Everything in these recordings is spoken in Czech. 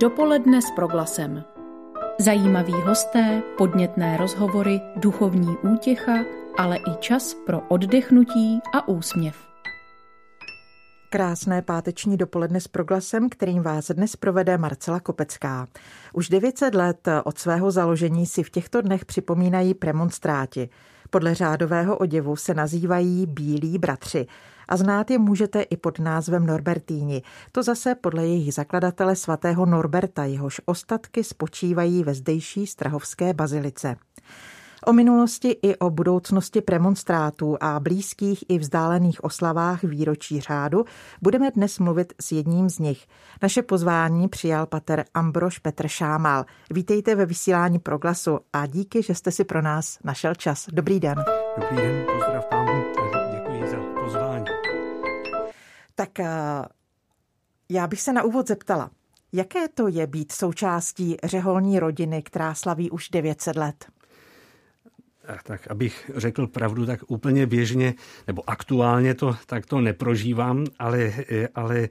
Dopoledne s proglasem. Zajímaví hosté, podnětné rozhovory, duchovní útěcha, ale i čas pro oddechnutí a úsměv. Krásné páteční dopoledne s proglasem, kterým vás dnes provede Marcela Kopecká. Už 900 let od svého založení si v těchto dnech připomínají premonstráti. Podle řádového oděvu se nazývají Bílí bratři a znát je můžete i pod názvem Norbertíni. To zase podle jejich zakladatele svatého Norberta, jehož ostatky spočívají ve zdejší strahovské bazilice. O minulosti i o budoucnosti premonstrátů a blízkých i vzdálených oslavách výročí řádu budeme dnes mluvit s jedním z nich. Naše pozvání přijal pater Ambrož Petr Šámal. Vítejte ve vysílání Proglasu a díky, že jste si pro nás našel čas. Dobrý den. Dobrý den, pozdrav pánu, děkuji za pozvání. Tak eh, já bych se na úvod zeptala, jaké to je být součástí řeholní rodiny, která slaví už 900 let? Tak abych řekl pravdu, tak úplně běžně nebo aktuálně to tak to neprožívám, ale, ale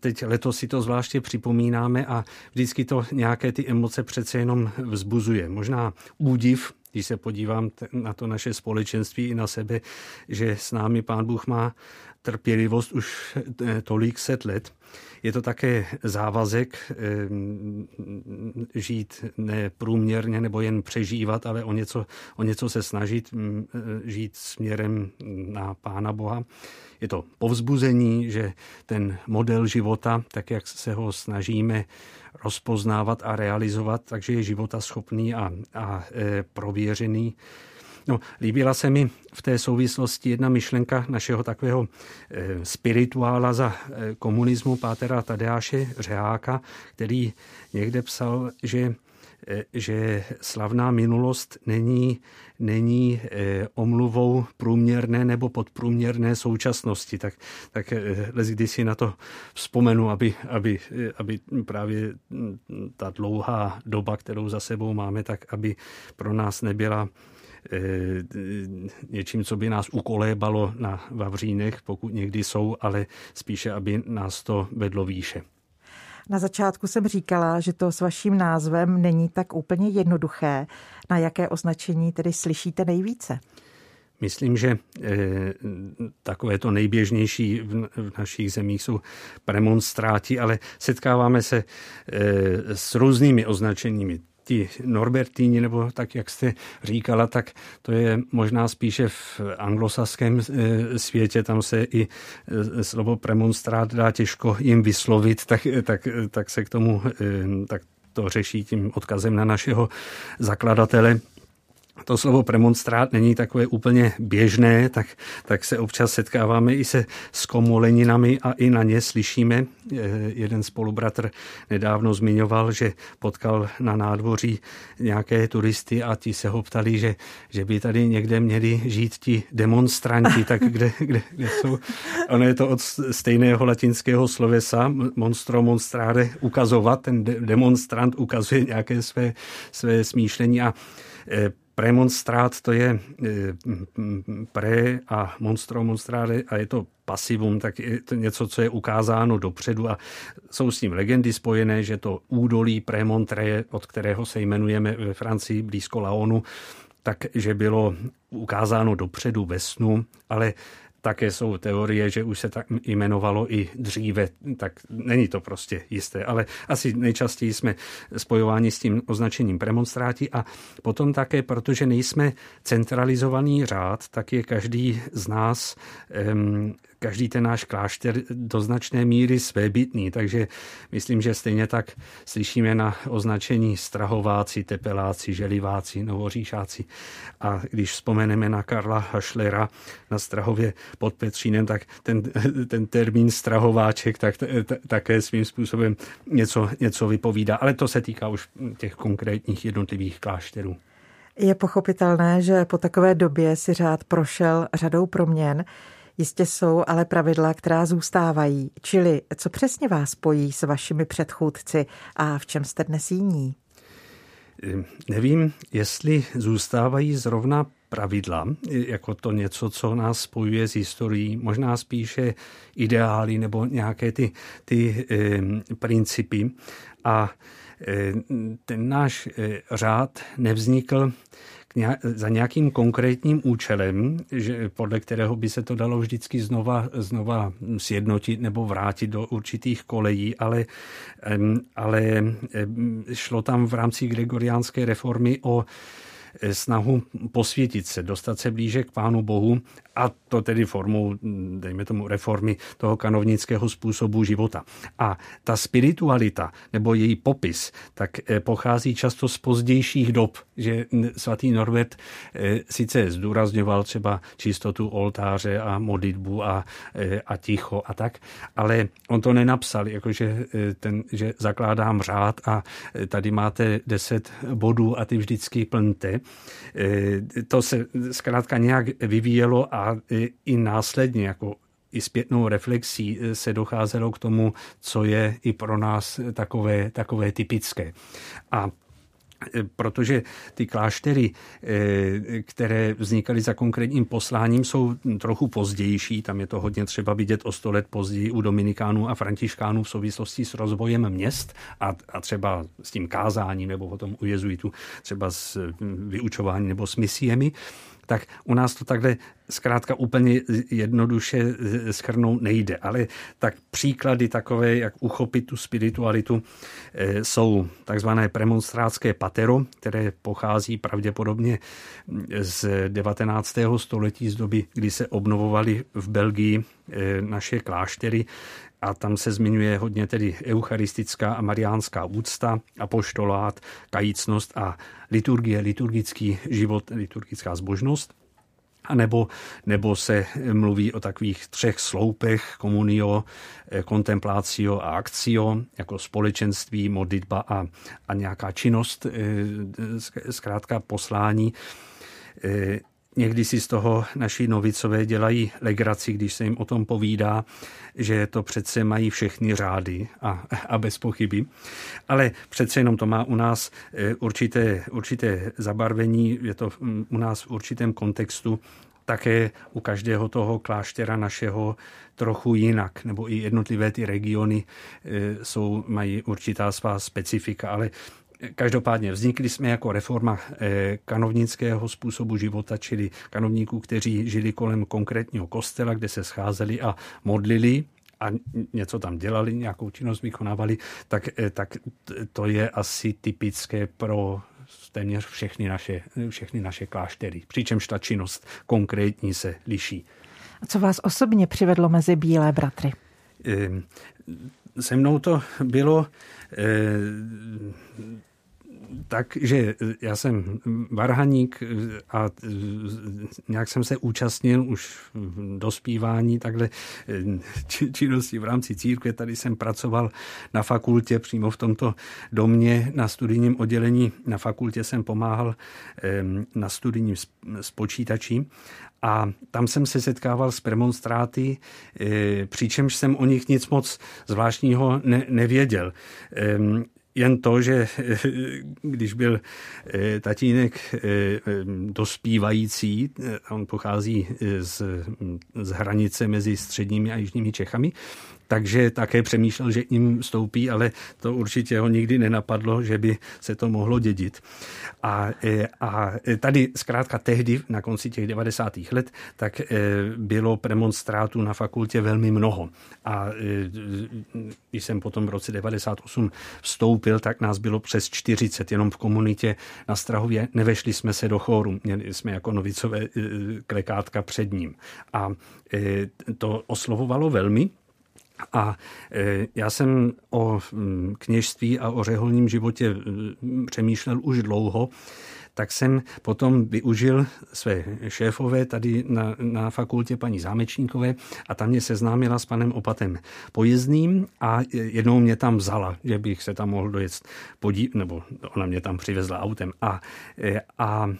teď letos si to zvláště připomínáme a vždycky to nějaké ty emoce přece jenom vzbuzuje. Možná údiv, když se podívám na to naše společenství i na sebe, že s námi pán Bůh má trpělivost už eh, tolik set let. Je to také závazek eh, žít neprůměrně nebo jen přežívat, ale o něco, o něco se snažit mm, eh, žít směrem na Pána Boha. Je to povzbuzení, že ten model života, tak jak se ho snažíme rozpoznávat a realizovat, takže je života schopný a, a prověřený No, líbila se mi v té souvislosti jedna myšlenka našeho takového e, spirituála za e, komunismu Pátera Tadeáše Řeáka, který někde psal, že e, že slavná minulost není, není omluvou průměrné nebo podprůměrné současnosti. Tak, tak když si na to vzpomenu, aby, aby, aby právě ta dlouhá doba, kterou za sebou máme, tak aby pro nás nebyla Eh, něčím, co by nás ukolébalo na Vavřínech, pokud někdy jsou, ale spíše, aby nás to vedlo výše. Na začátku jsem říkala, že to s vaším názvem není tak úplně jednoduché. Na jaké označení tedy slyšíte nejvíce? Myslím, že e, takové to nejběžnější v, našich zemích jsou premonstráti, ale setkáváme se e, s různými označeními ti Norbertíni, nebo tak, jak jste říkala, tak to je možná spíše v anglosaském eh, světě, tam se i eh, slovo premonstrát dá těžko jim vyslovit, tak, tak, tak se k tomu tak to řeší tím odkazem na našeho zakladatele to slovo premonstrát není takové úplně běžné, tak, tak se občas setkáváme i se skomoleninami a i na ně slyšíme. Jeden spolubratr nedávno zmiňoval, že potkal na nádvoří nějaké turisty a ti se ho ptali, že, že by tady někde měli žít ti demonstranti, tak kde, kde, kde jsou. Ono je to od stejného latinského slovesa monstro monstrare ukazovat, ten demonstrant ukazuje nějaké své, své smýšlení a eh, Premonstrát to je e, pre a monstro monstrare a je to pasivum, tak je to něco, co je ukázáno dopředu a jsou s tím legendy spojené, že to údolí Premontre, od kterého se jmenujeme ve Francii blízko Laonu, takže bylo ukázáno dopředu ve snu, ale také jsou teorie, že už se tak jmenovalo i dříve, tak není to prostě jisté, ale asi nejčastěji jsme spojováni s tím označením premonstráti a potom také, protože nejsme centralizovaný řád, tak je každý z nás um, každý ten náš klášter do značné míry svébytný, takže myslím, že stejně tak slyšíme na označení strahováci, tepeláci, želiváci, novoříšáci. A když vzpomeneme na Karla Hašlera na Strahově pod Petřínem, tak ten, ten termín strahováček tak, také svým způsobem něco, něco vypovídá. Ale to se týká už těch konkrétních jednotlivých klášterů. Je pochopitelné, že po takové době si řád prošel řadou proměn. Jistě jsou ale pravidla, která zůstávají. Čili co přesně vás spojí s vašimi předchůdci a v čem jste dnes jiní? Nevím, jestli zůstávají zrovna pravidla, jako to něco, co nás spojuje s historií, možná spíše ideály nebo nějaké ty, ty e, principy. A e, ten náš e, řád nevznikl za nějakým konkrétním účelem, že podle kterého by se to dalo vždycky znova, znova sjednotit nebo vrátit do určitých kolejí, ale, ale šlo tam v rámci gregoriánské reformy o snahu posvětit se, dostat se blíže k Pánu Bohu a to tedy formou, dejme tomu, reformy toho kanovnického způsobu života. A ta spiritualita nebo její popis, tak eh, pochází často z pozdějších dob, že svatý Norbert eh, sice zdůrazňoval třeba čistotu oltáře a modlitbu a, eh, a ticho a tak, ale on to nenapsal, jakože ten, že zakládám řád a tady máte deset bodů a ty vždycky plňte. To se zkrátka nějak vyvíjelo a i následně jako i zpětnou reflexí se docházelo k tomu, co je i pro nás takové, takové typické. A e, protože ty kláštery, e, které vznikaly za konkrétním posláním, jsou trochu pozdější. Tam je to hodně třeba vidět o sto let později u Dominikánů a Františkánů v souvislosti s rozvojem měst a, a třeba s tím kázáním nebo potom u jezuitů třeba s vyučováním nebo s misiemi tak u nás to takhle zkrátka úplně jednoduše schrnout nejde. Ale tak příklady takové, jak uchopit tu spiritualitu, eh, jsou takzvané premonstrátské patero, které pochází pravděpodobně z 19. století, z doby, kdy se obnovovaly v Belgii eh, naše kláštery a tam se zmiňuje hodně tedy eucharistická a mariánská úcta, apoštolát, kajícnost a liturgie, liturgický život, liturgická zbožnost. A nebo, nebo se mluví o takových třech sloupech, komunio, kontemplácio a akcio, jako společenství, modlitba a, a nějaká činnost, eh, zkrátka poslání. Někdy si z toho naši novicové dělají legraci, když se jim o tom povídá, že to přece mají všechny řády a, a bez pochyby. Ale přece jenom to má u nás eh, určité, určité zabarvení, je to mm, u nás v určitém kontextu také u každého toho kláštera našeho trochu jinak, nebo i jednotlivé ty regiony eh, jsou, mají určitá svá specifika, ale Každopádně vznikli jsme jako reforma eh, kanovnického způsobu života, čili kanovníků, kteří žili kolem konkrétního kostela, kde se scházeli a modlili a něco tam dělali, nějakou činnost vykonávali, tak, eh, tak to je asi typické pro téměř všechny naše, všechny naše kláštery. Přičemž ta činnost konkrétní se liší. A co vás osobně přivedlo mezi bílé bratry? Ehm, se mnou to bylo takže já jsem varhaník a nějak jsem se účastnil už dospívání takhle činnosti v rámci církve. Tady jsem pracoval na fakultě přímo v tomto domě na studijním oddělení. Na fakultě jsem pomáhal na studijním s počítačím a tam jsem se setkával s premonstráty, přičemž jsem o nich nic moc zvláštního ne, nevěděl jen to, že když byl eh, tatínek eh, dospívající, eh, on pochází z, z hranice mezi středními a jižními Čechami, takže také přemýšlel, že jim stoupí, ale to určitě ho nikdy nenapadlo, že by se to mohlo dědit. A, e, a tady zkrátka tehdy, na konci těch 90. let, tak e, bylo premonstrátů na fakultě velmi mnoho. A e, když jsem potom v roce 98 vstoupil, tak nás bylo přes 40 jenom v komunitě na Strahově. Nevešli jsme se do chóru, měli jsme jako novicové klekátka před ním. A to oslovovalo velmi, a e, já jsem o kněžství a o řeholním životě přemýšlel už dlouho tak jsem potom využil své šéfové tady na, na fakultě paní Zámečníkové a tam mě seznámila s panem Opatem Pojezdným a jednou mě tam vzala, že bych se tam mohl dojet podívat, nebo ona mě tam přivezla autem. A, a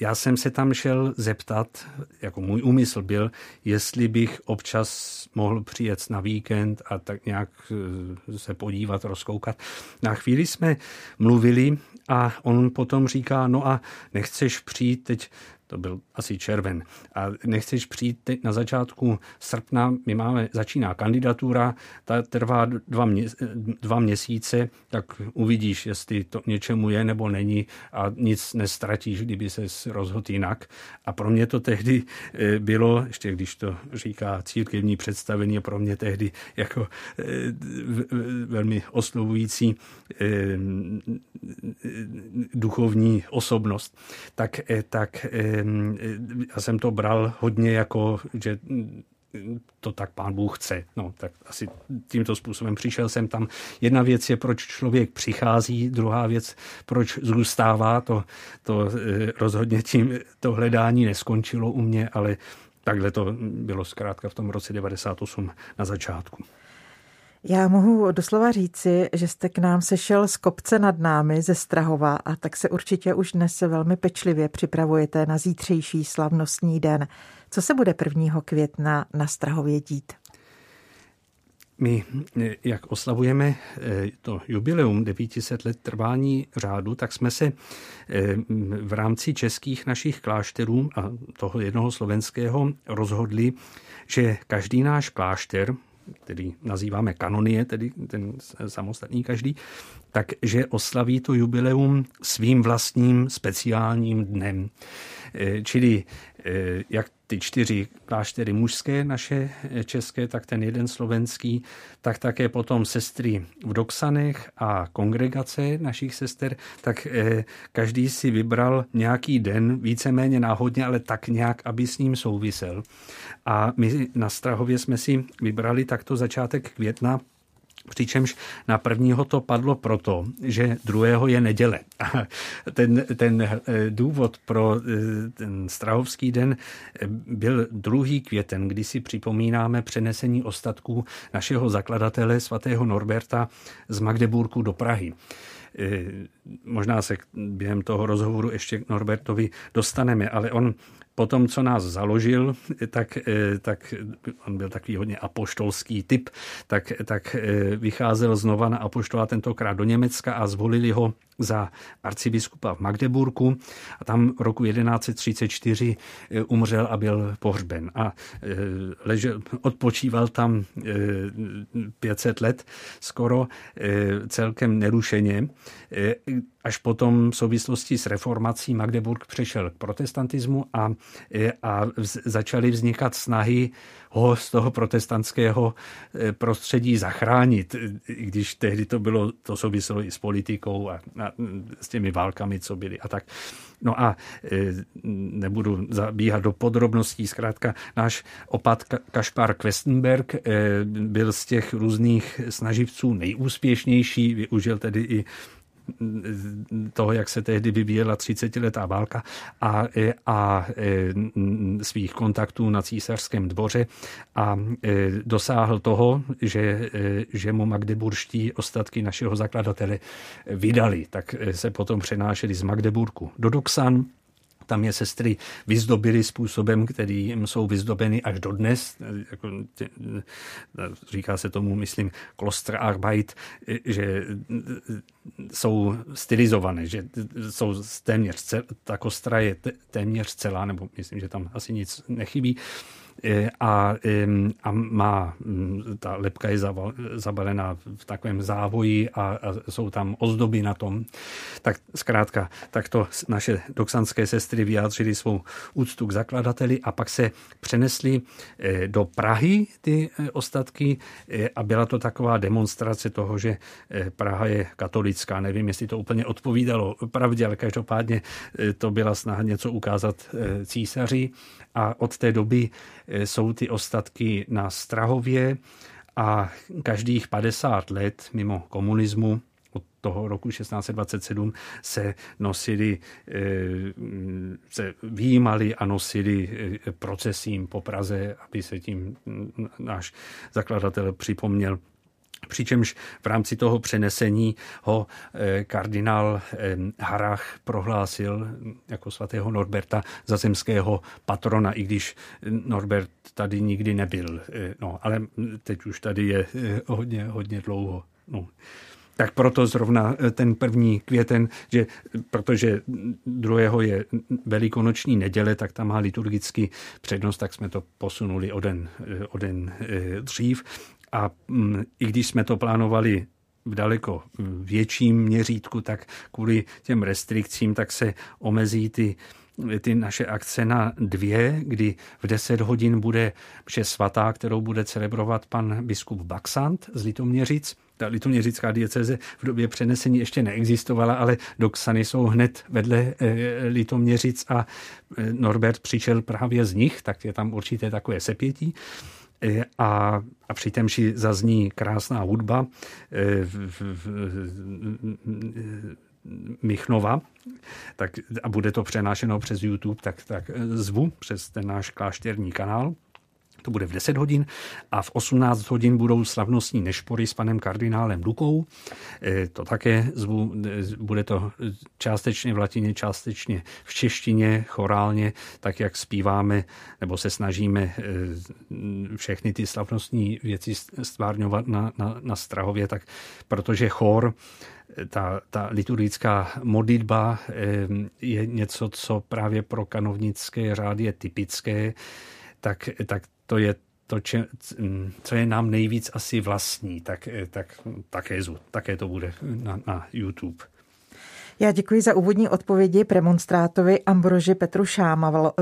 já jsem se tam šel zeptat, jako můj úmysl byl, jestli bych občas mohl přijet na víkend a tak nějak se podívat, rozkoukat. Na chvíli jsme mluvili a on potom říká, no a nechceš přijít teď to byl asi červen, a nechceš přijít teď na začátku srpna, my máme, začíná kandidatura, ta trvá dva, mě, dva měsíce, tak uvidíš, jestli to něčemu je nebo není a nic nestratíš, kdyby se rozhodl jinak. A pro mě to tehdy eh, bylo, ještě když to říká církevní představení, pro mě tehdy jako eh, velmi oslovující eh, duchovní osobnost, tak, tak já jsem to bral hodně jako, že to tak pán Bůh chce. No, tak asi tímto způsobem přišel jsem tam. Jedna věc je, proč člověk přichází, druhá věc, proč zůstává. To, to eh, rozhodně tím to hledání neskončilo u mě, ale takhle to bylo zkrátka v tom roce 98 na začátku. Já mohu doslova říci, že jste k nám sešel z kopce nad námi ze Strahova a tak se určitě už dnes velmi pečlivě připravujete na zítřejší slavnostní den. Co se bude 1. května na Strahově dít? My, jak oslavujeme eh, to jubileum 900 let trvání řádu, tak jsme se eh, v rámci českých našich klášterů a toho jednoho slovenského rozhodli, že každý náš klášter, který nazýváme kanonie, tedy ten samostatný každý, takže oslaví to jubileum svým vlastním speciálním dnem. Eh, čili eh, jak ty čtyři kláštery mužské naše eh, české, tak ten jeden slovenský, tak také potom sestry v Doksanech a kongregace našich sester, tak každý si vybral nějaký den, víceméně náhodně, ale tak nějak, aby s ním souvisel. A my na Strahově jsme si vybrali takto začátek května Přičemž na prvního to padlo proto, že druhého je neděle. A ten, ten eh, důvod pro eh, ten Strahovský den eh, byl druhý květen, kdy si připomínáme přenesení ostatků našeho zakladatele svatého Norberta z Magdeburku do Prahy. Možná se během toho rozhovoru ještě k Norbertovi dostaneme, ale on po tom, co nás založil, tak, eh, tak on byl takový hodně apoštolský typ, tak, tak eh, vycházel znova na apoštola tentokrát do Německa a zvolili ho za arcibiskupa v Magdeburku a tam v roku 1134 eh, umřel a byl pohřben. A ležel, odpočíval tam 500 let skoro celkem nerušeně až potom v souvislosti s reformací Magdeburg přešel k protestantismu a, a začaly vznikat snahy ho z toho protestantského e, prostředí zachránit, i když tehdy to bylo, to souviselo i s politikou a, a s těmi válkami, co byly a tak. No a e, nebudu zabíhat do podrobností, zkrátka náš opat Kašpar Questenberg e, byl z těch různých snaživců nejúspěšnější, využil tedy i toho, jak se tehdy vyvíjela 30-letá válka a, a e, svých kontaktů na císařském dvoře a e, dosáhl toho, že, e, že mu magdeburští ostatky našeho zakladatele vydali. Tak se potom přenášeli z Magdeburku do Doxan, tam je sestry vyzdobily způsobem, kterým jsou vyzdobeny až dodnes. Jako, říká se tomu, myslím, Klosterarbeit, že jsou stylizované, že jsou téměř, ta kostra je téměř celá, nebo myslím, že tam asi nic nechybí a, a má, mm, ta lepka je zabalená v takovém závoji a, a jsou tam ozdoby na tom. Tak zkrátka, tak to naše doxanské sestry vyjádřili svou úctu k zakladateli a pak se přenesli e, do Prahy ty e, ostatky a byla to taková demonstrace toho, že Praha je katolická. Nevím, jestli to úplně odpovídalo pravdě, ale každopádně to byla snaha něco ukázat císaři a od té doby jsou ty ostatky na Strahově a každých 50 let mimo komunismu od toho roku 1627 se nosili, eh, se výjímali a nosili eh, procesím po Praze, aby se tím náš zakladatel připomněl Přičemž v rámci toho přenesení ho eh, kardinál eh, Harach prohlásil jako svatého Norberta za zemského patrona, i když Norbert tady nikdy nebyl. Eh, no, ale teď už tady je hodně, hodně dlouho. No. Tak proto zrovna ten první květen, že protože druhého je velikonoční neděle, tak tam má liturgický přednost, tak jsme to posunuli o den, o den dřív. A mm, i když jsme to plánovali v daleko větším měřítku, tak kvůli těm restrikcím, tak se omezí ty ty naše akce na dvě, kdy v 10 hodin bude vše svatá, kterou bude celebrovat pan biskup Baxant z Litoměřic. Ta litoměřická dieceze v době přenesení ještě neexistovala, ale doksany jsou hned vedle eh, Litoměřic a eh, Norbert přišel právě z nich, tak je tam určité takové sepětí. E, a, a při temši zazní krásná hudba e, v, v, Michnova, tak, a bude to přenášeno přes YouTube, tak, tak zvu přes ten náš klášterní kanál to bude v 10 hodin a v 18 hodin budou slavnostní nešpory s panem kardinálem Dukou. E, to také zvu, e, bude to částečně v latině, částečně v češtině, chorálně, tak jak zpíváme nebo se snažíme e, všechny ty slavnostní věci stvárňovat na, na, na Strahově, tak protože chor ta, ta liturgická modlitba je něco, co právě pro kanovnické řády je typické, tak, tak to je to, če, co je nám nejvíc asi vlastní, tak, tak také, také to bude na, na YouTube. Já děkuji za úvodní odpovědi premonstrátovi Ambroži Petru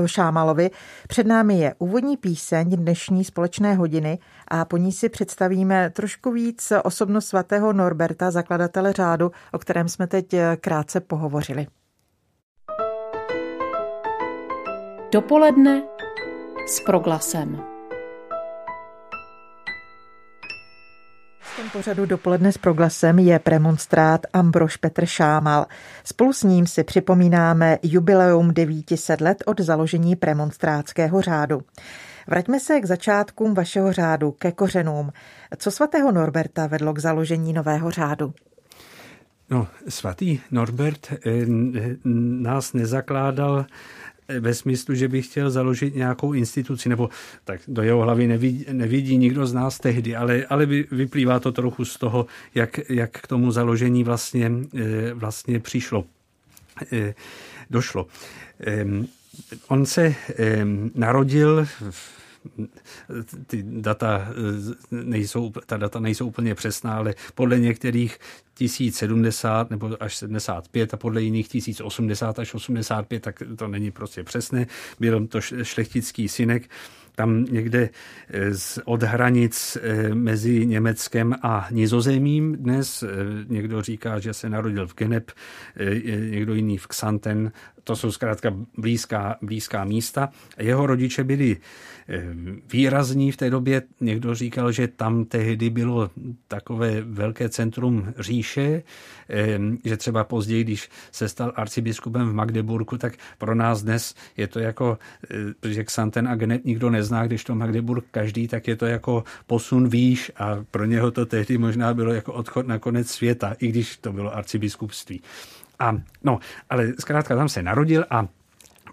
Šámalovi. Před námi je úvodní píseň dnešní společné hodiny a po ní si představíme trošku víc osobnost svatého Norberta, zakladatele řádu, o kterém jsme teď krátce pohovořili. Dopoledne s proglasem. V pořadu dopoledne s proglasem je premonstrát Ambrož Petr Šámal. Spolu s ním si připomínáme jubileum 900 let od založení premonstrátského řádu. Vraťme se k začátkům vašeho řádu, ke kořenům. Co svatého Norberta vedlo k založení nového řádu? No, svatý Norbert eh, nás nezakládal ve smyslu, že by chtěl založit nějakou instituci, nebo tak do jeho hlavy nevidí, nevidí nikdo z nás tehdy, ale, ale vyplývá to trochu z toho, jak, jak k tomu založení vlastně, eh, vlastně přišlo, eh, došlo. Ehm, on se ehm, narodil v ty data nejsou, ta data nejsou úplně přesná, ale podle některých 1070 nebo až 75 a podle jiných 1080 až 85, tak to není prostě přesné. Byl to šlechtický synek tam někde eh, od hranic eh, mezi Německem a Nizozemím dnes. Eh, někdo říká, že se narodil v Genep, někdo jiný v Xanten. To jsou zkrátka blízká, blízká místa. Jeho rodiče byli výrazní v té době. Někdo říkal, že tam tehdy bylo takové velké centrum říše, že třeba později, když se stal arcibiskupem v Magdeburgu, tak pro nás dnes je to jako, protože Xanten a Genep nikdo nezná, když to Magdeburg každý, tak je to jako posun výš a pro něho to tehdy možná bylo jako odchod na konec světa, i když to bylo arcibiskupství. A no, ale zkrátka tam se narodil a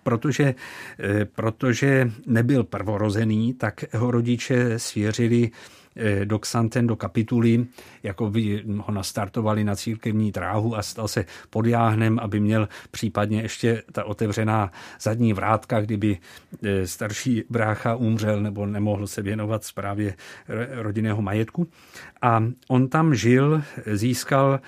protože, eh, protože nebyl prvorozený, tak jeho rodiče svěřili eh, do Xanten, do kapituly, jako by ho nastartovali na církevní dráhu a stal se podjáhnem, aby měl případně ještě ta otevřená zadní vrátka, kdyby eh, starší brácha umřel nebo nemohl se věnovat zprávě rodinného majetku. A on tam žil, získal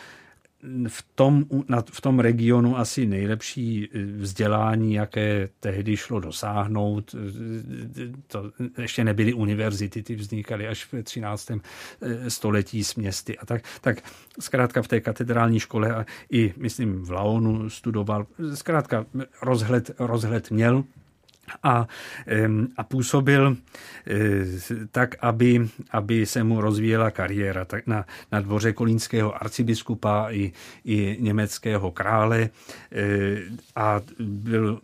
v tom, v tom regionu asi nejlepší eh, vzdělání, jaké tehdy šlo dosáhnout. Eh, to ještě nebyly univerzity, ty vznikaly až v 13. Eh, století s městy a tak. Tak zkrátka v té katedrální škole a i, myslím, v Laonu studoval. Zkrátka rozhled, rozhled měl a, a působil e, tak, aby, aby se mu rozvíjela kariéra tak na, na dvoře kolínského arcibiskupa i, i německého krále e, a byl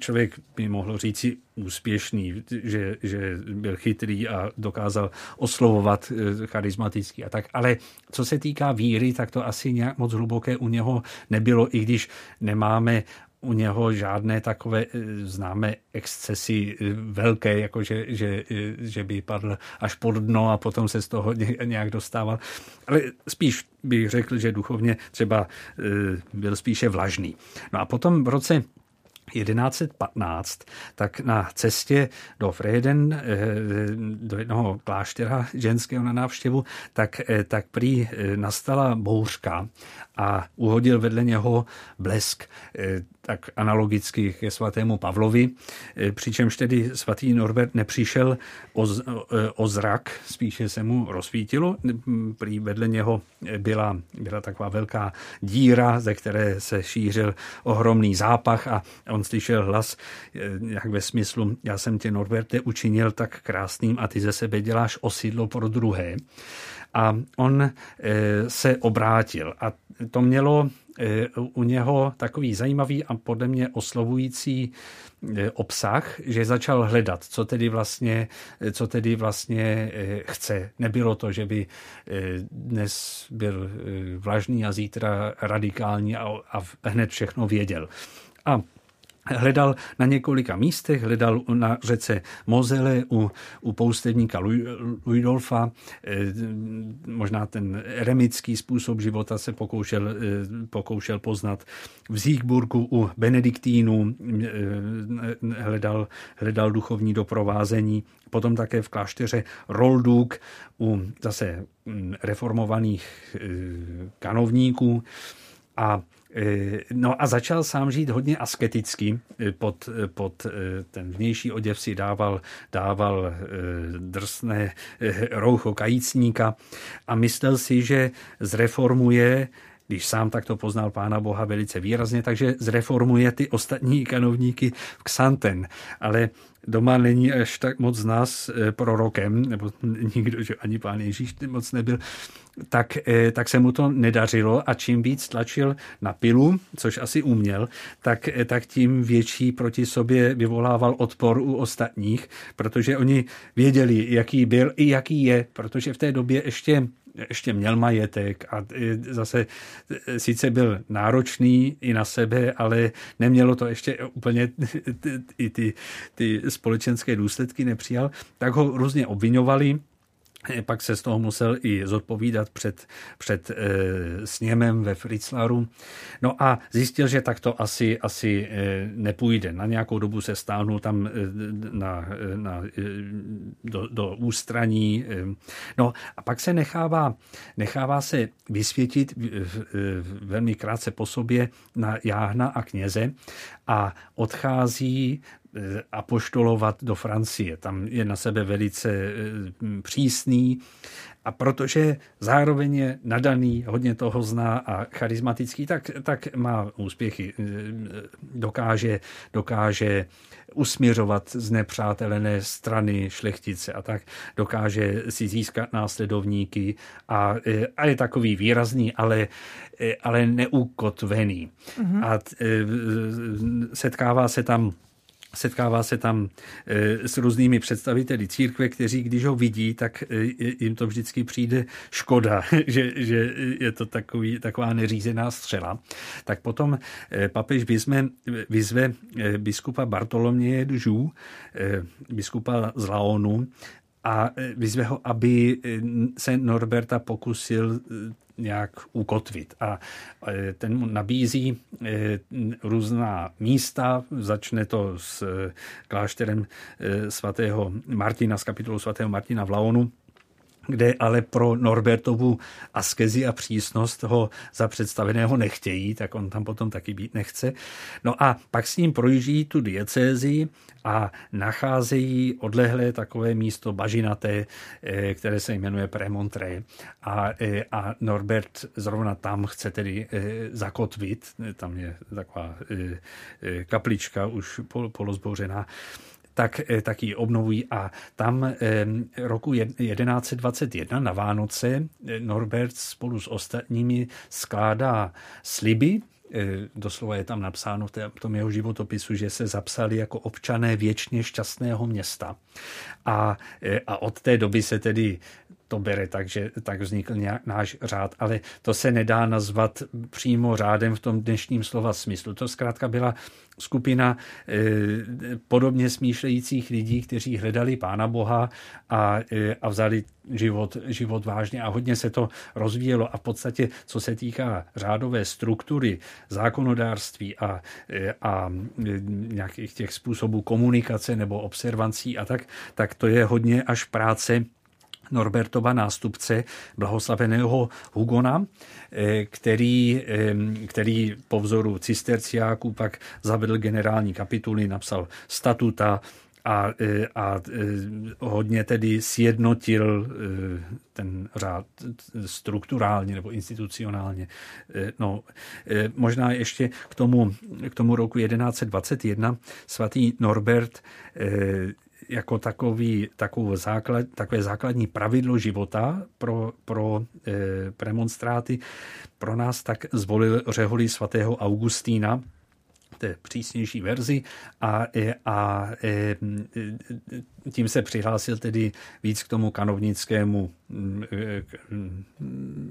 člověk by mohl říci úspěšný, že, že byl chytrý a dokázal oslovovat e, charismatický a tak. Ale co se týká víry, tak to asi nějak moc hluboké u něho nebylo, i když nemáme u něho žádné takové známé excesy velké, jako že, že, že by padl až pod dno a potom se z toho nějak dostával. Ale spíš bych řekl, že duchovně třeba byl spíše vlažný. No a potom v roce 1115, tak na cestě do Freden, eh, do jednoho kláštera ženského na návštěvu, tak, eh, tak prý eh, nastala bouřka a uhodil vedle něho blesk, tak analogicky ke svatému Pavlovi, přičemž tedy svatý Norbert nepřišel o, o zrak, spíše se mu rozsvítilo. Prý vedle něho byla, byla taková velká díra, ze které se šířil ohromný zápach a on slyšel hlas, jak ve smyslu, já jsem tě Norberte učinil tak krásným a ty ze sebe děláš osidlo pro druhé. A on se obrátil a to mělo u něho takový zajímavý a podle mě oslovující eh, obsah, že začal hledat, co tedy vlastně, co tedy vlastně chce. Nebylo to, že by dnes byl vlažný a zítra radikální a, a hned všechno věděl. A Hledal na několika místech, hledal na řece Mozele u, u poustevníka Luidolfa, eh, možná ten eremický způsob života se pokoušel, eh, pokoušel poznat. V Zíkburgu u Benediktínů eh, hledal, hledal duchovní doprovázení, potom také v klášteře Rolduk u zase hm, reformovaných kanovníků. A no a začal sám žít hodně asketicky. Eh, pod, eh, pod ten vnější oděv si dával, dával drsné roucho kajícníka a myslel si, že zreformuje když sám takto poznal Pána Boha velice výrazně, takže zreformuje ty ostatní kanovníky v Xanten. Ale doma není až tak moc z nás prorokem, nebo nikdo, že ani pán Ježíš moc nebyl, tak, eh, tak se mu to nedařilo a čím víc tlačil na pilu, což asi uměl, tak, eh, tak tím větší proti sobě vyvolával odpor u ostatních, protože oni věděli, jaký byl i jaký je, protože v té době ještě ještě měl majetek a zase sice byl náročný i na sebe, ale nemělo to ještě úplně i ty, ty společenské důsledky nepřijal, tak ho různě obvinovali pak se z toho musel i zodpovídat před, před e, sněmem ve Fritzlaru. No a zjistil, že tak to asi, asi e, nepůjde. Na nějakou dobu se stáhnul tam e, na, na, e, do, do ústraní. E, no a pak se nechává, nechává se vysvětit e, e, velmi krátce po sobě na jáhna a kněze a odchází apoštolovat do Francie. Tam je na sebe velice eh, přísný a protože zároveň je nadaný, hodně toho zná a charismatický, tak, tak má úspěchy. Eh, dokáže, dokáže usměřovat z nepřátelené strany šlechtice a tak dokáže si získat následovníky a, a je takový výrazný, ale, ale neukotvený. Mm-hmm. A setkává se tam Setkává se tam eh, s různými představiteli církve, kteří, když ho vidí, tak eh, jim to vždycky přijde škoda, že, že je to takový, taková neřízená střela. Tak potom eh, papež vyzve, vyzve biskupa Bartoloměje Džů, biskupa z Laonu, a vyzve ho, aby se Norberta pokusil nějak ukotvit. A e, ten mu nabízí e, různá místa, začne to s e, klášterem svatého Martina, z kapitolu svatého Martina v Laonu, kde ale pro Norbertovu askezi a přísnost ho za představeného nechtějí, tak on tam potom taky být nechce. No a pak s ním projíždí tu diecézi a nacházejí odlehlé takové místo bažinaté, eh, které se jmenuje Premontré. A, eh, a Norbert zrovna tam chce tedy eh, zakotvit, tam je taková kaplička už polozbouřená, tak, eh, tak ji obnovují a tam eh, roku 1121 na Vánoce eh, Norbert spolu s ostatními skládá sliby, doslova je tam napsáno v tom jeho životopisu, že se zapsali jako občané věčně šťastného města. A, a od té doby se tedy to bere tak, že tak vznikl nějak náš řád, ale to se nedá nazvat přímo řádem v tom dnešním slova smyslu. To zkrátka byla skupina eh, podobně smýšlejících lidí, kteří hledali Pána Boha a, eh, a vzali život, život vážně. A hodně se to rozvíjelo. A v podstatě, co se týká řádové struktury, zákonodárství a, eh, a nějakých těch způsobů komunikace nebo observancí a tak, tak to je hodně až práce Norbertova nástupce, blahoslaveného Hugona, eh, který, který po vzoru cisterciáků pak zavedl generální kapituly, napsal statuta, a, eh, a eh, hodně tedy sjednotil ten řád strukturálně nebo institucionálně. No, možná ještě k tomu, k tomu roku 1121 svatý Norbert jako takový, takovou základ, takové základní pravidlo života pro, pro e, premonstráty pro nás tak zvolil řeholí svatého Augustína, té přísnější verzi a, e, a e, tím se přihlásil tedy víc k tomu kanovnickému e,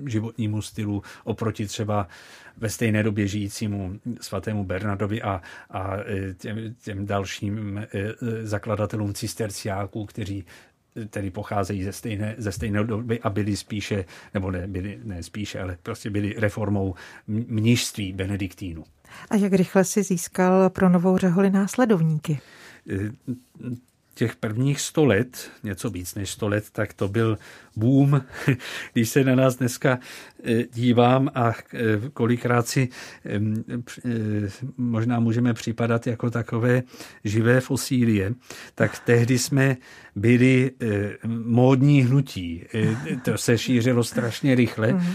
životnímu stylu oproti třeba ve stejné době žijícímu svatému Bernardovi a, a těm, těm dalším zakladatelům cisterciáků, kteří tedy pocházejí ze stejné, ze stejné doby a byli spíše, nebo ne, byli, ne spíše, ale prostě byli reformou mnižství benediktínu. A jak rychle si získal pro Novou řeholi následovníky? E, těch prvních sto let, něco víc než sto let, tak to byl boom. Když se na nás dneska e, dívám a e, kolikrát si možná můžeme připadat jako takové živé fosílie, tak tehdy jsme byli módní hnutí. To se šířilo strašně rychle mhm.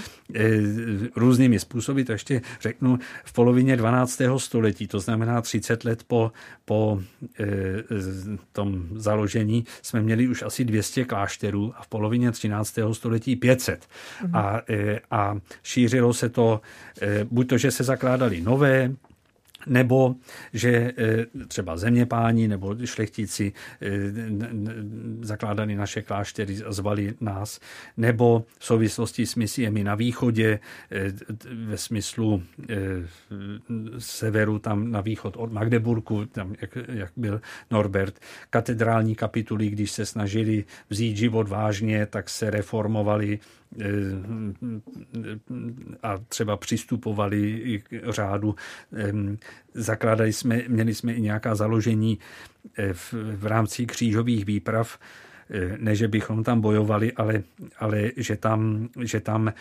různými způsoby, to ještě řeknu, v polovině 12. století, to znamená 30 let po, po tom založení, jsme měli už asi 200 klášterů a v polovině 13. století 500. Mm. A, a šířilo se to, buď to, že se zakládali nové nebo že eh, třeba zeměpáni nebo šlechtíci eh, zakládali naše kláštery, zvali nás, nebo v souvislosti s misiemi na východě, eh, ve smyslu severu, tam na východ od Magdeburku, tam jak, jak byl Norbert, katedrální kapituly, když se snažili vzít život vážně, tak se reformovali a třeba přistupovali k řádu. Zakládali jsme, měli jsme i nějaká založení eh, v, v rámci křížových výprav, ne, že bychom tam bojovali, ale, ale že, tam, že tam eh,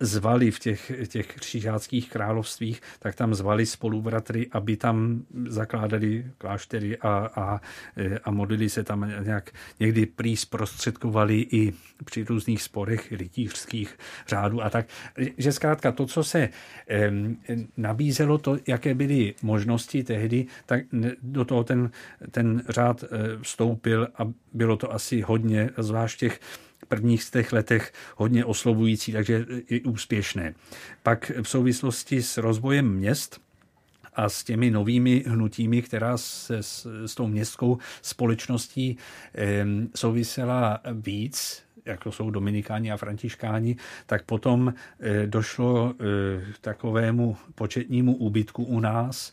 zvali v těch, těch křižáckých královstvích, tak tam zvali spolubratry, aby tam zakládali kláštery a, a, eh, a modlili se tam nějak, někdy prý zprostředkovali i při různých sporech rytířských řádů a tak. Že zkrátka to, co se nabízelo, to, jaké byly možnosti tehdy, tak do toho ten, ten řád vstoupil a bylo to asi hodně, zvlášť těch prvních z těch letech hodně oslovující, takže i úspěšné. Pak v souvislosti s rozvojem měst a s těmi novými hnutími, která se s, s tou městskou společností eh, souvisela víc, jako jsou dominikáni a františkáni, tak potom eh, došlo eh, k takovému početnímu úbytku u nás.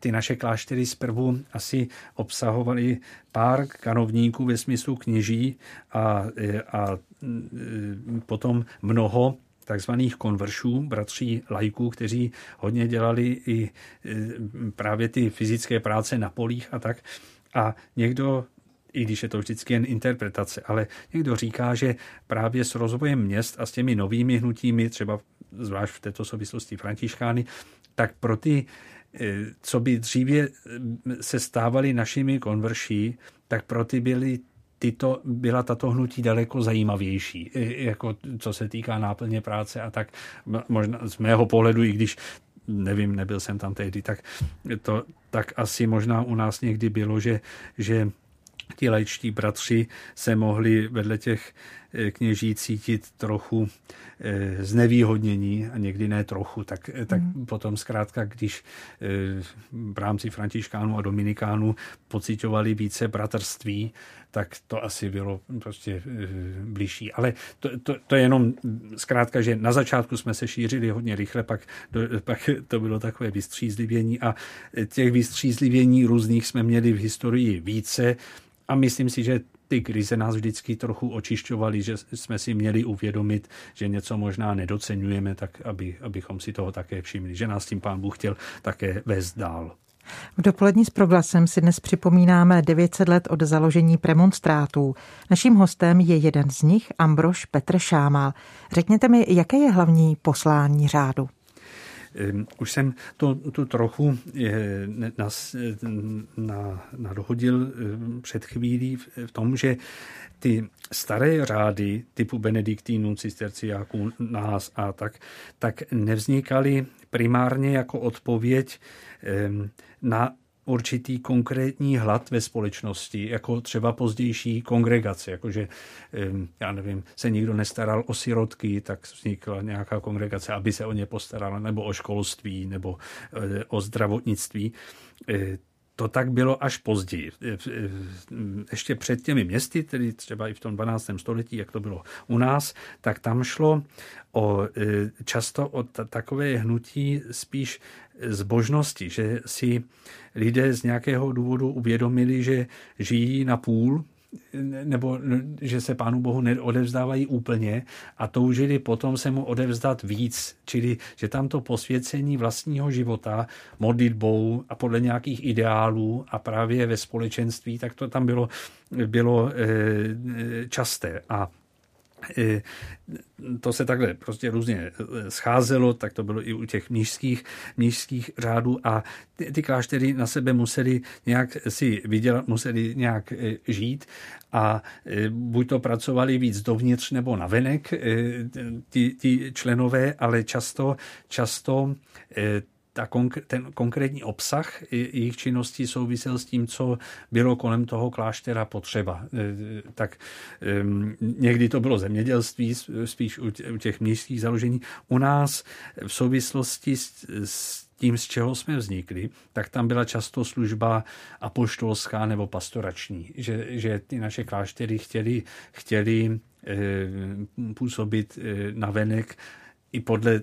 Ty naše kláštery zprvu asi obsahovaly pár kanovníků ve smyslu kněží a, a potom mnoho takzvaných konveršů, bratří lajků, kteří hodně dělali i právě ty fyzické práce na polích a tak. A někdo i když je to vždycky jen interpretace, ale někdo říká, že právě s rozvojem měst a s těmi novými hnutími, třeba zvlášť v této souvislosti františkány, tak pro ty Eh, co by dříve eh, se stávali našimi konverší, tak pro ty byly tyto, byla tato hnutí daleko zajímavější, jako co se týká náplně práce a tak. Možná z mého pohledu, i když nevím, nebyl jsem tam tehdy, tak, to, tak asi možná u nás někdy bylo, že, že ti laičtí bratři se mohli vedle těch kněží cítit trochu znevýhodnění a někdy ne trochu, tak, tak mm. potom zkrátka, když v rámci františkánů a dominikánů pocitovali více bratrství, tak to asi bylo prostě blížší. Ale to, to, to je jenom zkrátka, že na začátku jsme se šířili hodně rychle, pak, do, pak to bylo takové vystřízlivění a těch vystřízlivění různých jsme měli v historii více a myslím si, že ty krize nás vždycky trochu očišťovaly, že jsme si měli uvědomit, že něco možná nedocenujeme, tak aby, abychom si toho také všimli, že nás tím pán Bůh chtěl také vést dál. V dopolední s proglasem si dnes připomínáme 900 let od založení premonstrátů. Naším hostem je jeden z nich, Ambrož Petr Šámal. Řekněte mi, jaké je hlavní poslání řádu? Už jsem to tu trochu nas, na, nadhodil před chvílí v tom, že ty staré řády typu benediktínů, cisterciáků, nás a tak, tak nevznikaly primárně jako odpověď na určitý konkrétní hlad ve společnosti, jako třeba pozdější kongregace, jakože, já nevím, se nikdo nestaral o sirotky, tak vznikla nějaká kongregace, aby se o ně postarala, nebo o školství, nebo eh, o zdravotnictví. To tak bylo až později. Ještě před těmi městy, tedy třeba i v tom 12. století, jak to bylo u nás, tak tam šlo o, e, často o takové hnutí spíš zbožnosti, že si lidé z nějakého důvodu uvědomili, že žijí na půl nebo že se Pánu Bohu neodevzdávají úplně a toužili potom se mu odevzdat víc, čili že tam to posvěcení vlastního života modlitbou a podle nějakých ideálů a právě ve společenství, tak to tam bylo, bylo eh, časté. A to se takhle prostě různě e, scházelo, tak to bylo i u těch mnižských, mnižských řádů a ty, ty kláštery na sebe museli nějak si vydělat, museli nějak e, žít a buď to pracovali víc dovnitř nebo navenek ti, ti členové, ale často, často ta konkr- ten konkrétní obsah jejich činností souvisel s tím, co bylo kolem toho kláštera potřeba. E, tak někdy to bylo zemědělství, spíš u těch městských založení. U nás v souvislosti s, s tím, z čeho jsme vznikli, tak tam byla často služba apoštolská nebo pastorační, že, že ty naše kláštery chtěli, chtěli e, působit e, na venek i podle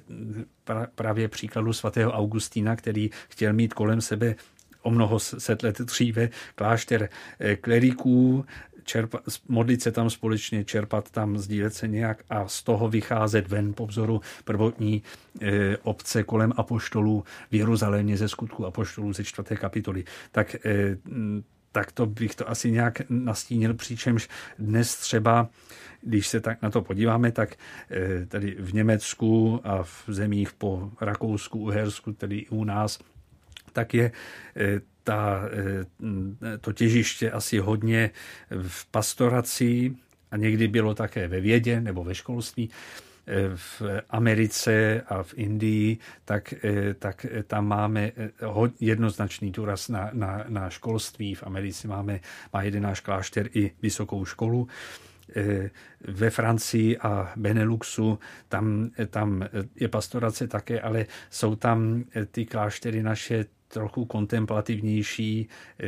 právě příkladu svatého Augustína, který chtěl mít kolem sebe o mnoho set let dříve klášter eh, kleriků, čerpa, modlit se tam společně, čerpat tam, sdílet se nějak a z toho vycházet ven po vzoru prvotní e, obce kolem apoštolů v Jeruzalémě ze skutku apoštolů ze čtvrté kapitoly. Tak e, tak to bych to asi nějak nastínil, přičemž dnes třeba, když se tak na to podíváme, tak eh, tady v Německu a v zemích po Rakousku, Uhersku, tedy i u nás, tak je eh, ta, eh, to těžiště asi hodně v pastoraci a někdy bylo také ve vědě nebo ve školství v Americe a v Indii, tak, eh, tak tam máme eh, jednoznačný důraz na, na, na školství. V Americe máme, má jeden náš klášter i vysokou školu eh, ve Francii a Beneluxu, tam, tam je pastorace také, ale jsou tam ty kláštery naše trochu kontemplativnější, eh,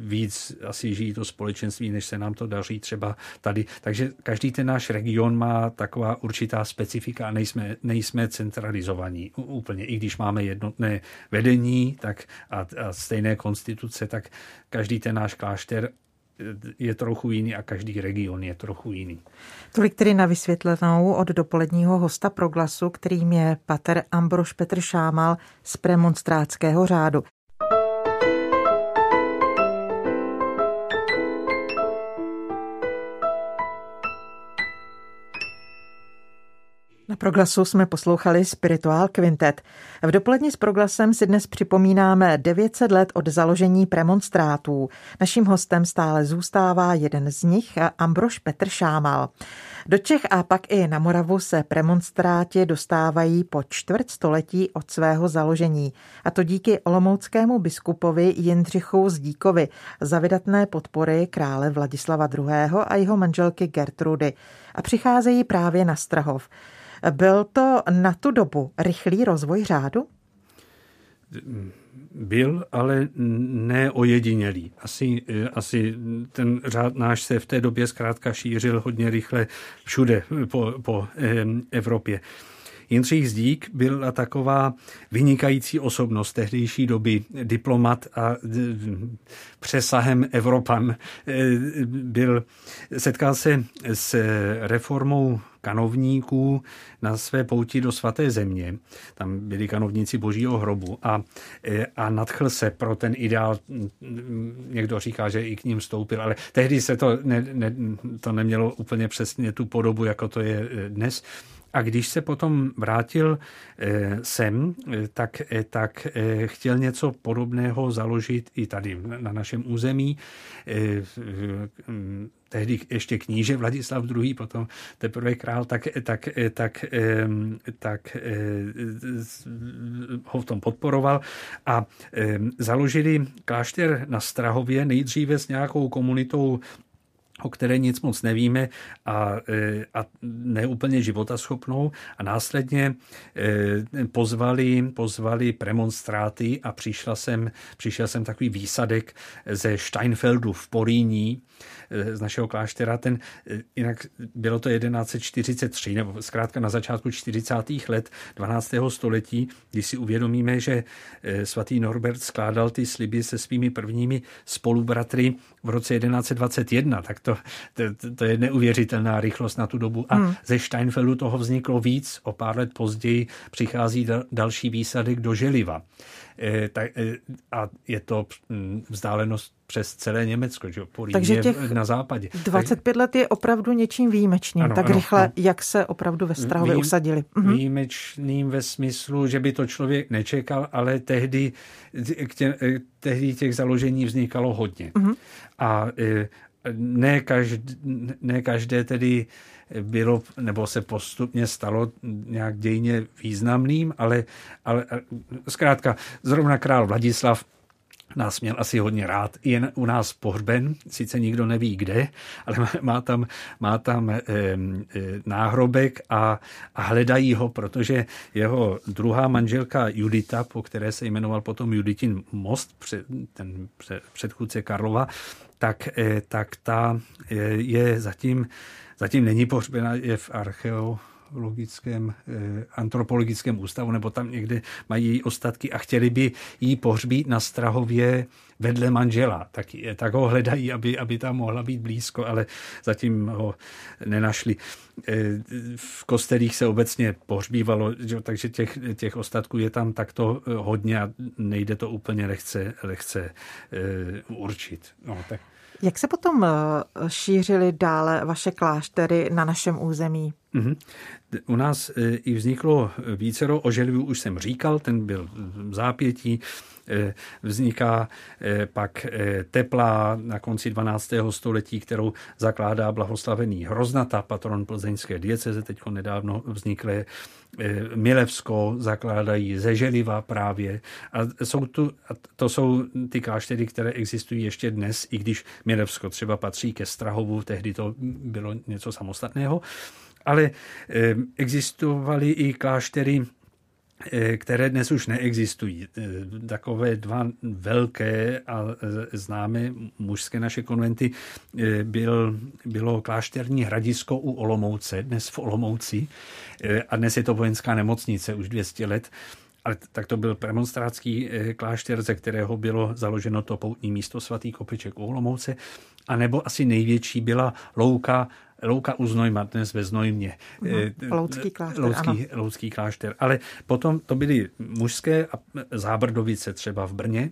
víc asi žijí to společenství, než se nám to daří třeba tady. Takže každý ten náš region má taková určitá specifika a nejsme, nejsme centralizovaní úplně. I když máme jednotné vedení tak a, a stejné konstituce, tak každý ten náš klášter je trochu jiný a každý region je trochu jiný. Tolik tedy na vysvětlenou od dopoledního hosta proglasu, kterým je pater Ambrož Petr Šámal z premonstrátského řádu. Proglasu jsme poslouchali Spiritual Quintet. V dopolední s proglasem si dnes připomínáme 900 let od založení premonstrátů. Naším hostem stále zůstává jeden z nich, Ambrož Petr Šámal. Do Čech a pak i na Moravu se premonstráti dostávají po čtvrt století od svého založení. A to díky olomouckému biskupovi Jindřichu Zdíkovi za vydatné podpory krále Vladislava II. a jeho manželky Gertrudy. A přicházejí právě na Strahov. Byl to na tu dobu rychlý rozvoj řádu? Byl, ale ne ojedinělý. Asi, asi ten řád náš se v té době zkrátka šířil hodně rychle všude po, po Evropě. Jindřich Zdík byla taková vynikající osobnost tehdejší doby, diplomat a přesahem Evropan. Byl, setkal se s reformou kanovníků na své pouti do svaté země. Tam byli kanovníci božího hrobu a, a nadchl se pro ten ideál. Někdo říká, že i k ním stoupil, ale tehdy se to, ne, ne, to nemělo úplně přesně tu podobu, jako to je dnes. A když se potom vrátil eh, sem, eh, tak, eh, tak chtěl něco podobného založit i tady na našem území. Tehdy ještě kníže Vladislav II., potom teprve král, tak, tak, tak, tak ho v tom podporoval a založili klášter na Strahově nejdříve s nějakou komunitou o které nic moc nevíme a, e, a neúplně životaschopnou. A následně e, pozvali, pozvali premonstráty a přišla jsem, přišel jsem takový výsadek ze Steinfeldu v Poríní, z našeho kláštera. Ten, jinak bylo to 1143, nebo zkrátka na začátku 40. let 12. století, když si uvědomíme, že eh, svatý Norbert skládal ty sliby se svými prvními spolubratry v roce 1121, tak to, to, to je neuvěřitelná rychlost na tu dobu. A hmm. ze Steinfeldu toho vzniklo víc. O pár let později přichází další výsadek do Želiva. Eh, eh, a je to hm, vzdálenost přes celé Německo, že Polín Takže těch na západě. 25 let je opravdu něčím výjimečným, ano, tak ano, rychle, ano. jak se opravdu ve Strahově Vý, usadili. Mhm. Výjimečným ve smyslu, že by to člověk nečekal, ale tehdy, tě, eh, tehdy těch založení vznikalo hodně. Mhm. A ne každé, ne každé tedy bylo, nebo se postupně stalo nějak dějně významným, ale, ale zkrátka zrovna král Vladislav nás měl asi hodně rád. Je u nás pohřben, sice nikdo neví kde, ale má tam, má tam e, e, náhrobek a, a hledají ho, protože jeho druhá manželka Judita, po které se jmenoval potom Juditin most, před, ten před, předchůdce Karlova, tak, e, tak ta je, je zatím, zatím není pohřbena, je v archeo, logickém, eh, antropologickém ústavu, nebo tam někde mají její ostatky a chtěli by jí pohřbít na Strahově vedle manžela. Tak, tak ho hledají, aby, aby tam mohla být blízko, ale zatím ho nenašli. Eh, v kostelích se obecně pohřbívalo, takže těch, těch ostatků je tam takto hodně a nejde to úplně lehce, lehce určit. No, tak. Jak se potom šířily dále vaše kláštery na našem území? Mm-hmm. U nás e, i vzniklo vícero oželivů, už jsem říkal, ten byl v zápětí, e, vzniká e, pak teplá na konci 12. století, kterou zakládá blahoslavený Hroznata, patron plzeňské dieceze, teď nedávno vzniklé Milevsko zakládají ze Želiva právě. A jsou tu, a to jsou ty kláštery, které existují ještě dnes, i když Milevsko třeba patří ke Strahovu, tehdy to bylo něco samostatného ale eh, existovaly i kláštery, eh, které dnes už neexistují. Eh, takové dva velké a známé mužské naše konventy byl, bylo klášterní hradisko u Olomouce, dnes v Olomouci, a dnes je to vojenská nemocnice už 200 let. Ale tak to byl premonstrátský klášter, ze kterého bylo založeno to poutní místo svatý Kopeček u Olomouce. A nebo asi největší byla louka Louka u Znojma, dnes ve Znojmě. Uh-huh. Loucký klášter, Loucký, ano. Loucký klášter. Ale potom to byly mužské a zábrdovice třeba v Brně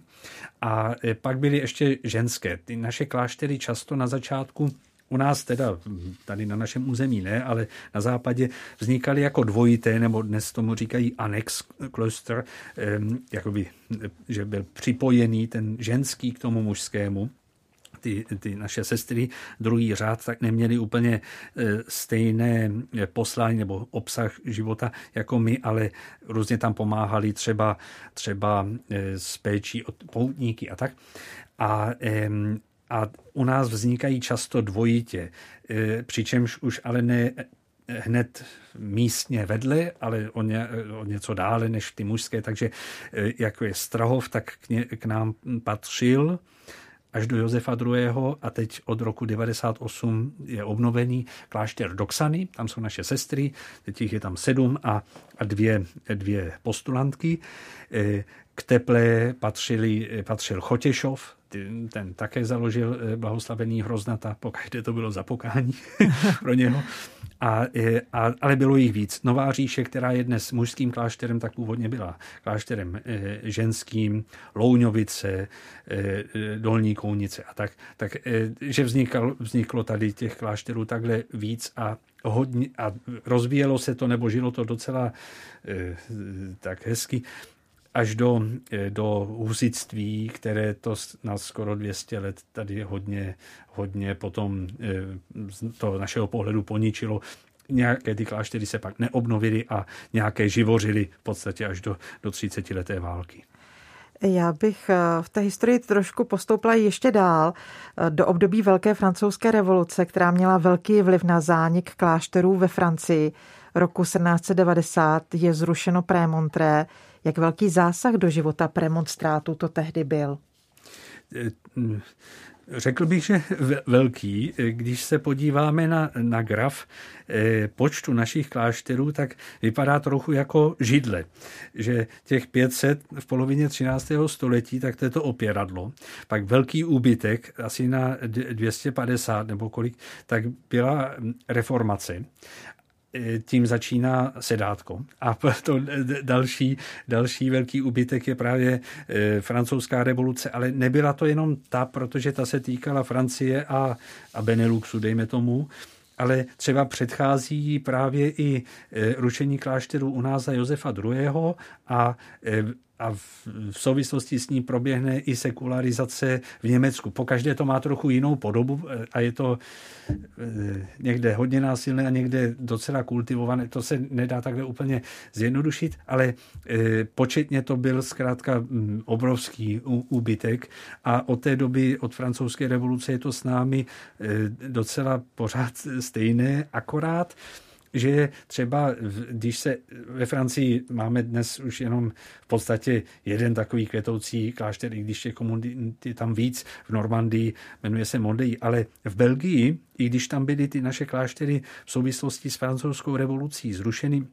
a eh, pak byly ještě ženské. Ty naše kláštery často na začátku u nás teda, tady na našem území ne, ale na západě vznikaly jako dvojité, nebo dnes tomu říkají annex cluster, jakoby, že byl připojený ten ženský k tomu mužskému ty, ty naše sestry druhý řád tak neměli úplně e, stejné poslání nebo obsah života jako my, ale různě tam pomáhali třeba, třeba e, s péčí od poutníky a tak. A, a u nás vznikají často dvojitě, e, přičemž už ale ne hned místně vedle, ale o, ně, o něco dále než ty mužské, takže jako je Strahov, tak k, ně, k nám patřil až do Josefa II. a teď od roku 98 je obnovený klášter Doxany, tam jsou naše sestry, teď jich je tam sedm a, a dvě, dvě postulantky. E, k Teple patřili, patřil Chotěšov, ten také založil e, blahoslavený Hroznata, pokaždé to bylo zapokání pro něho. A, a, ale bylo jich víc. Nová říše, která je dnes mužským klášterem, tak původně byla klášterem e, ženským, Louňovice, e, e, Dolní Kounice a tak. Tak, že vznikal, vzniklo tady těch klášterů takhle víc a hodně, a rozvíjelo se to, nebo žilo to docela tak hezky až do, eh, do husitství, které to na skoro 200 let tady hodně, hodně potom eh, to našeho pohledu poničilo. Nějaké ty kláštery se pak neobnovily a nějaké živořily v podstatě až do, do 30 leté války. Já bych eh, v té historii trošku postoupila ještě dál do období Velké francouzské revoluce, která měla velký vliv na zánik klášterů ve Francii. Roku 1790 je zrušeno Prémontré, jak velký zásah do života premonstrátu to tehdy byl? Řekl bych, že velký. Když se podíváme na, na graf eh, počtu našich klášterů, tak vypadá trochu jako židle. Že těch 500 v polovině 13. století, tak to je to opěradlo. Pak velký úbytek, asi na 250 nebo kolik, tak byla reformace. E, tím začíná sedátko. A to další, další velký úbytek je právě e, francouzská revoluce, ale nebyla to jenom ta, protože ta se týkala Francie a, a Beneluxu, dejme tomu, ale třeba předchází právě i e, rušení klášterů u nás za Josefa II. a a v, souvislosti s ní proběhne i sekularizace v Německu. Pokaždé to má trochu jinou podobu eh, a je to eh, někde hodně násilné a někde docela kultivované. To se nedá takhle úplně zjednodušit, ale eh, početně to byl zkrátka hm, obrovský úbytek a od té doby, od francouzské revoluce je to s námi docela pořád stejné, akorát že třeba, když se ve Francii máme dnes už jenom v podstatě jeden takový květoucí klášter, i když je komunity tam víc, v Normandii jmenuje se Mondej, ale v Belgii, i když tam byly ty naše kláštery v souvislosti s francouzskou revolucí zrušeny,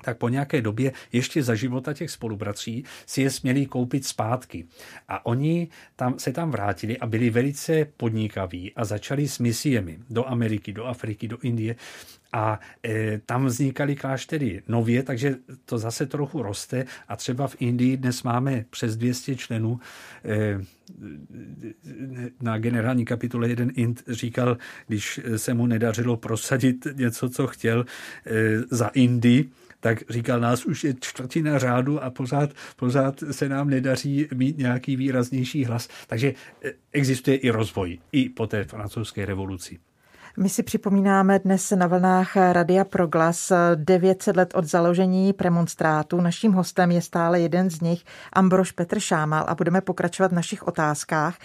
tak po nějaké době ještě za života těch spolubratří si je směli koupit zpátky. A oni tam, se tam vrátili a byli velice podnikaví a začali s misiemi do Ameriky, do Afriky, do Indie a e, tam vznikaly kláštery nově, takže to zase trochu roste a třeba v Indii dnes máme přes 200 členů. E, na generální kapitole jeden Ind říkal, když se mu nedařilo prosadit něco, co chtěl e, za Indii, tak říkal, nás už je čtvrtina řádu a pořád, pořád se nám nedaří mít nějaký výraznější hlas. Takže e, existuje i rozvoj, i po té francouzské revoluci. My si připomínáme dnes na vlnách Radia Proglas 900 let od založení premonstrátu. Naším hostem je stále jeden z nich, Ambrož Petr Šámal a budeme pokračovat v našich otázkách.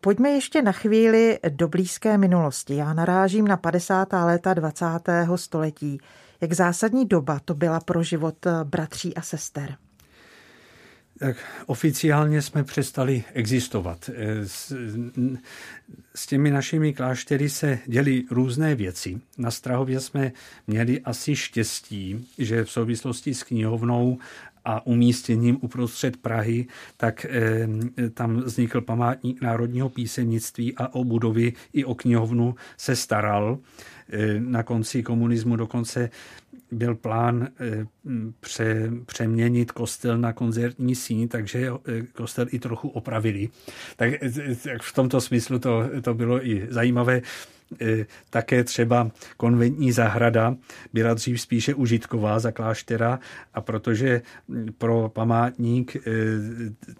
Pojďme ještě na chvíli do blízké minulosti. Já narážím na 50. léta 20. století. Jak zásadní doba to byla pro život bratří a sester? Tak oficiálně jsme přestali existovat. S, s těmi našimi kláštery se děly různé věci. Na Strahově jsme měli asi štěstí, že v souvislosti s knihovnou a umístěním uprostřed Prahy, tak eh, tam vznikl památník národního písemnictví a o budovy i o knihovnu se staral. Eh, na konci komunismu dokonce byl plán eh, pře, přeměnit kostel na koncertní síň, takže eh, kostel i trochu opravili. Tak, tak v tomto smyslu to, to bylo i zajímavé. Také třeba konventní zahrada byla dřív spíše užitková za kláštera a protože pro památník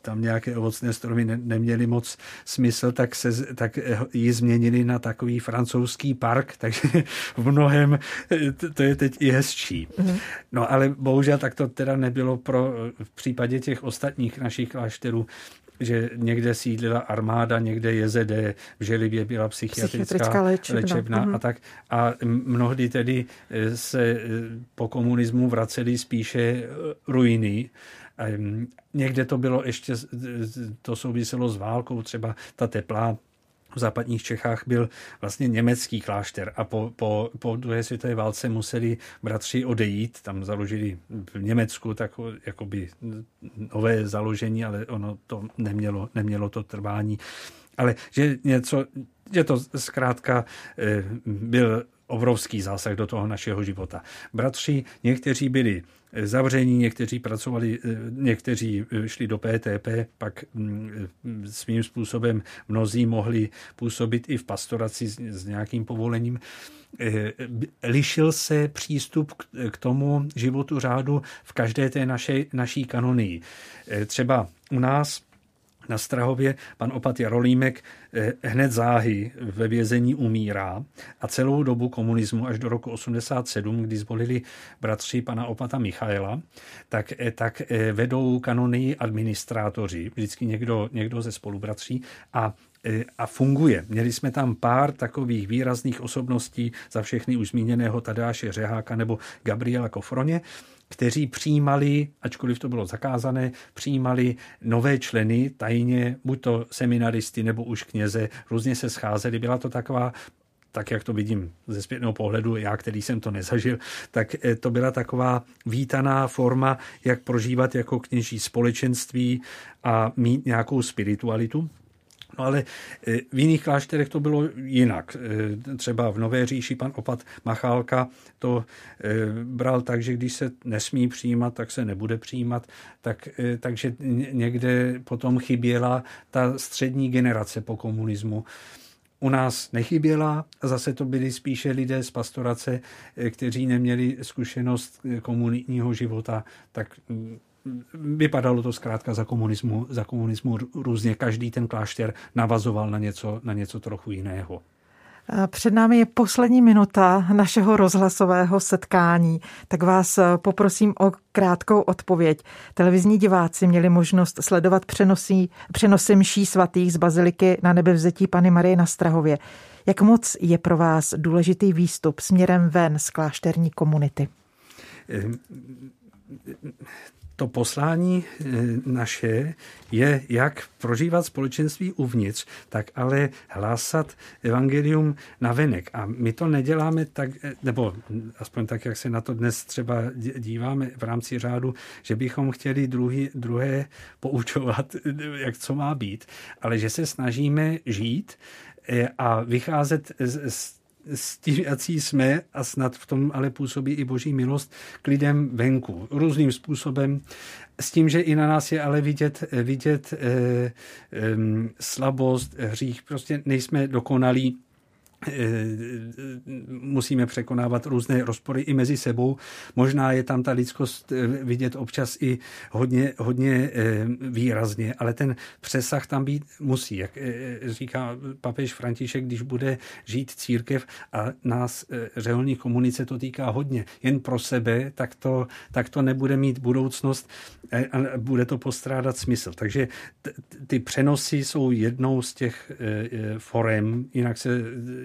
tam nějaké ovocné stromy neměly moc smysl, tak, se, tak ji změnili na takový francouzský park, takže v mnohem to je teď i hezčí. Mm-hmm. No ale bohužel tak to teda nebylo pro v případě těch ostatních našich klášterů že někde sídlila armáda, někde JZD, v Želivě byla psychiatrická, léčebna, léčebna uh-huh. a tak. A mnohdy tedy eh, se eh, po komunismu vraceli spíše eh, ruiny. Někde to bylo ještě, to souviselo s válkou, třeba ta teplá v západních Čechách byl vlastně německý klášter a po, po, po druhé světové válce museli bratři odejít, tam založili v Německu tak jakoby nové založení, ale ono to nemělo, nemělo to trvání. Ale že něco, že to zkrátka eh, byl obrovský zásah do toho našeho života. Bratři, někteří byli zavření, někteří pracovali, eh, někteří eh, šli do PTP, pak mm, svým způsobem mnozí mohli působit i v pastoraci s nějakým povolením. Eh, lišil se přístup k tomu životu řádu v každé té naše, naší kanonii. Třeba u nás na Strahově pan opat Jarolímek eh, hned záhy ve vězení umírá a celou dobu komunismu až do roku 87, kdy zvolili bratři pana opata Michaela, tak, eh, tak eh, vedou kanony administrátoři, vždycky někdo, někdo ze spolubratří a a funguje. Měli jsme tam pár takových výrazných osobností za všechny už zmíněného Tadáše Řeháka nebo Gabriela Kofroně, kteří přijímali, ačkoliv to bylo zakázané, přijímali nové členy tajně, buď to seminaristy nebo už kněze, různě se scházeli. Byla to taková tak jak to vidím ze zpětného pohledu, já, který jsem to nezažil, tak eh, to byla taková vítaná forma, jak prožívat jako kněží společenství a mít nějakou spiritualitu. Ale e, v jiných klášterech to bylo jinak. E, třeba v Nové říši pan opat Machálka to e, bral tak, že když se nesmí přijímat, tak se nebude přijímat. Tak, takže někde potom chyběla ta střední generace po komunismu u nás nechyběla, zase to byli spíše lidé z pastorace, kteří neměli zkušenost komunitního života, tak vypadalo to zkrátka za komunismu, za komunismu různě. Každý ten klášter navazoval na něco, na něco trochu jiného. Před námi je poslední minuta našeho rozhlasového setkání, tak vás poprosím o krátkou odpověď. Televizní diváci měli možnost sledovat přenosí, přenosy mší svatých z baziliky na nebevzetí Pany Marie na Strahově. Jak moc je pro vás důležitý výstup směrem ven z klášterní komunity? To poslání eh, naše je, jak prožívat společenství uvnitř, tak ale hlásat evangelium na venek. A my to neděláme tak, eh, nebo aspoň tak, jak se na to dnes třeba díváme v rámci řádu, že bychom chtěli druhý, druhé poučovat, jak co má být, ale že se snažíme žít eh, a vycházet z, z s tím, jaký jsme a snad v tom ale působí i boží milost k lidem venku. Různým způsobem. S tím, že i na nás je ale vidět, vidět eh, eh, slabost, hřích. Prostě nejsme dokonalí musíme překonávat různé rozpory i mezi sebou. Možná je tam ta lidskost eh, vidět občas i hodně, hodně eh, výrazně, ale ten přesah tam být musí. Jak říká papež František, když bude žít církev a nás řeholní komunice to týká hodně, jen pro sebe, tak to, tak to nebude mít budoucnost a bude to postrádat smysl. Takže ty přenosy jsou jednou z těch forem, jinak se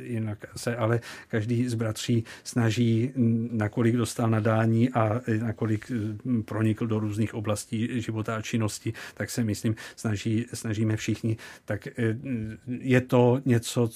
jinak se ale každý z bratří snaží, nakolik dostal nadání a nakolik hm, pronikl do různých oblastí života a činnosti, tak se myslím, snaží, snažíme všichni. Tak eh, je to něco,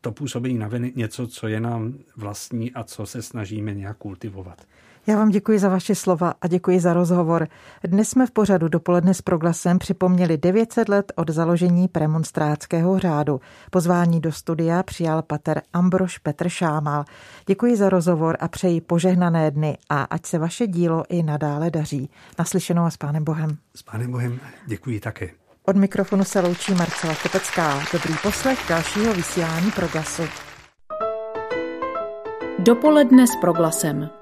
to působení na něco, co je nám vlastní a co se snažíme nějak kultivovat. Já vám děkuji za vaše slova a děkuji za rozhovor. Dnes jsme v pořadu dopoledne s proglasem připomněli 900 let od založení premonstrátského řádu. Pozvání do studia přijal pater Ambroš Petr Šámal. Děkuji za rozhovor a přeji požehnané dny a ať se vaše dílo i nadále daří. Naslyšenou a s Pánem Bohem. S Pánem Bohem děkuji také. Od mikrofonu se loučí Marcela Kopecká. Dobrý poslech dalšího vysílání proglasu. Dopoledne s proglasem.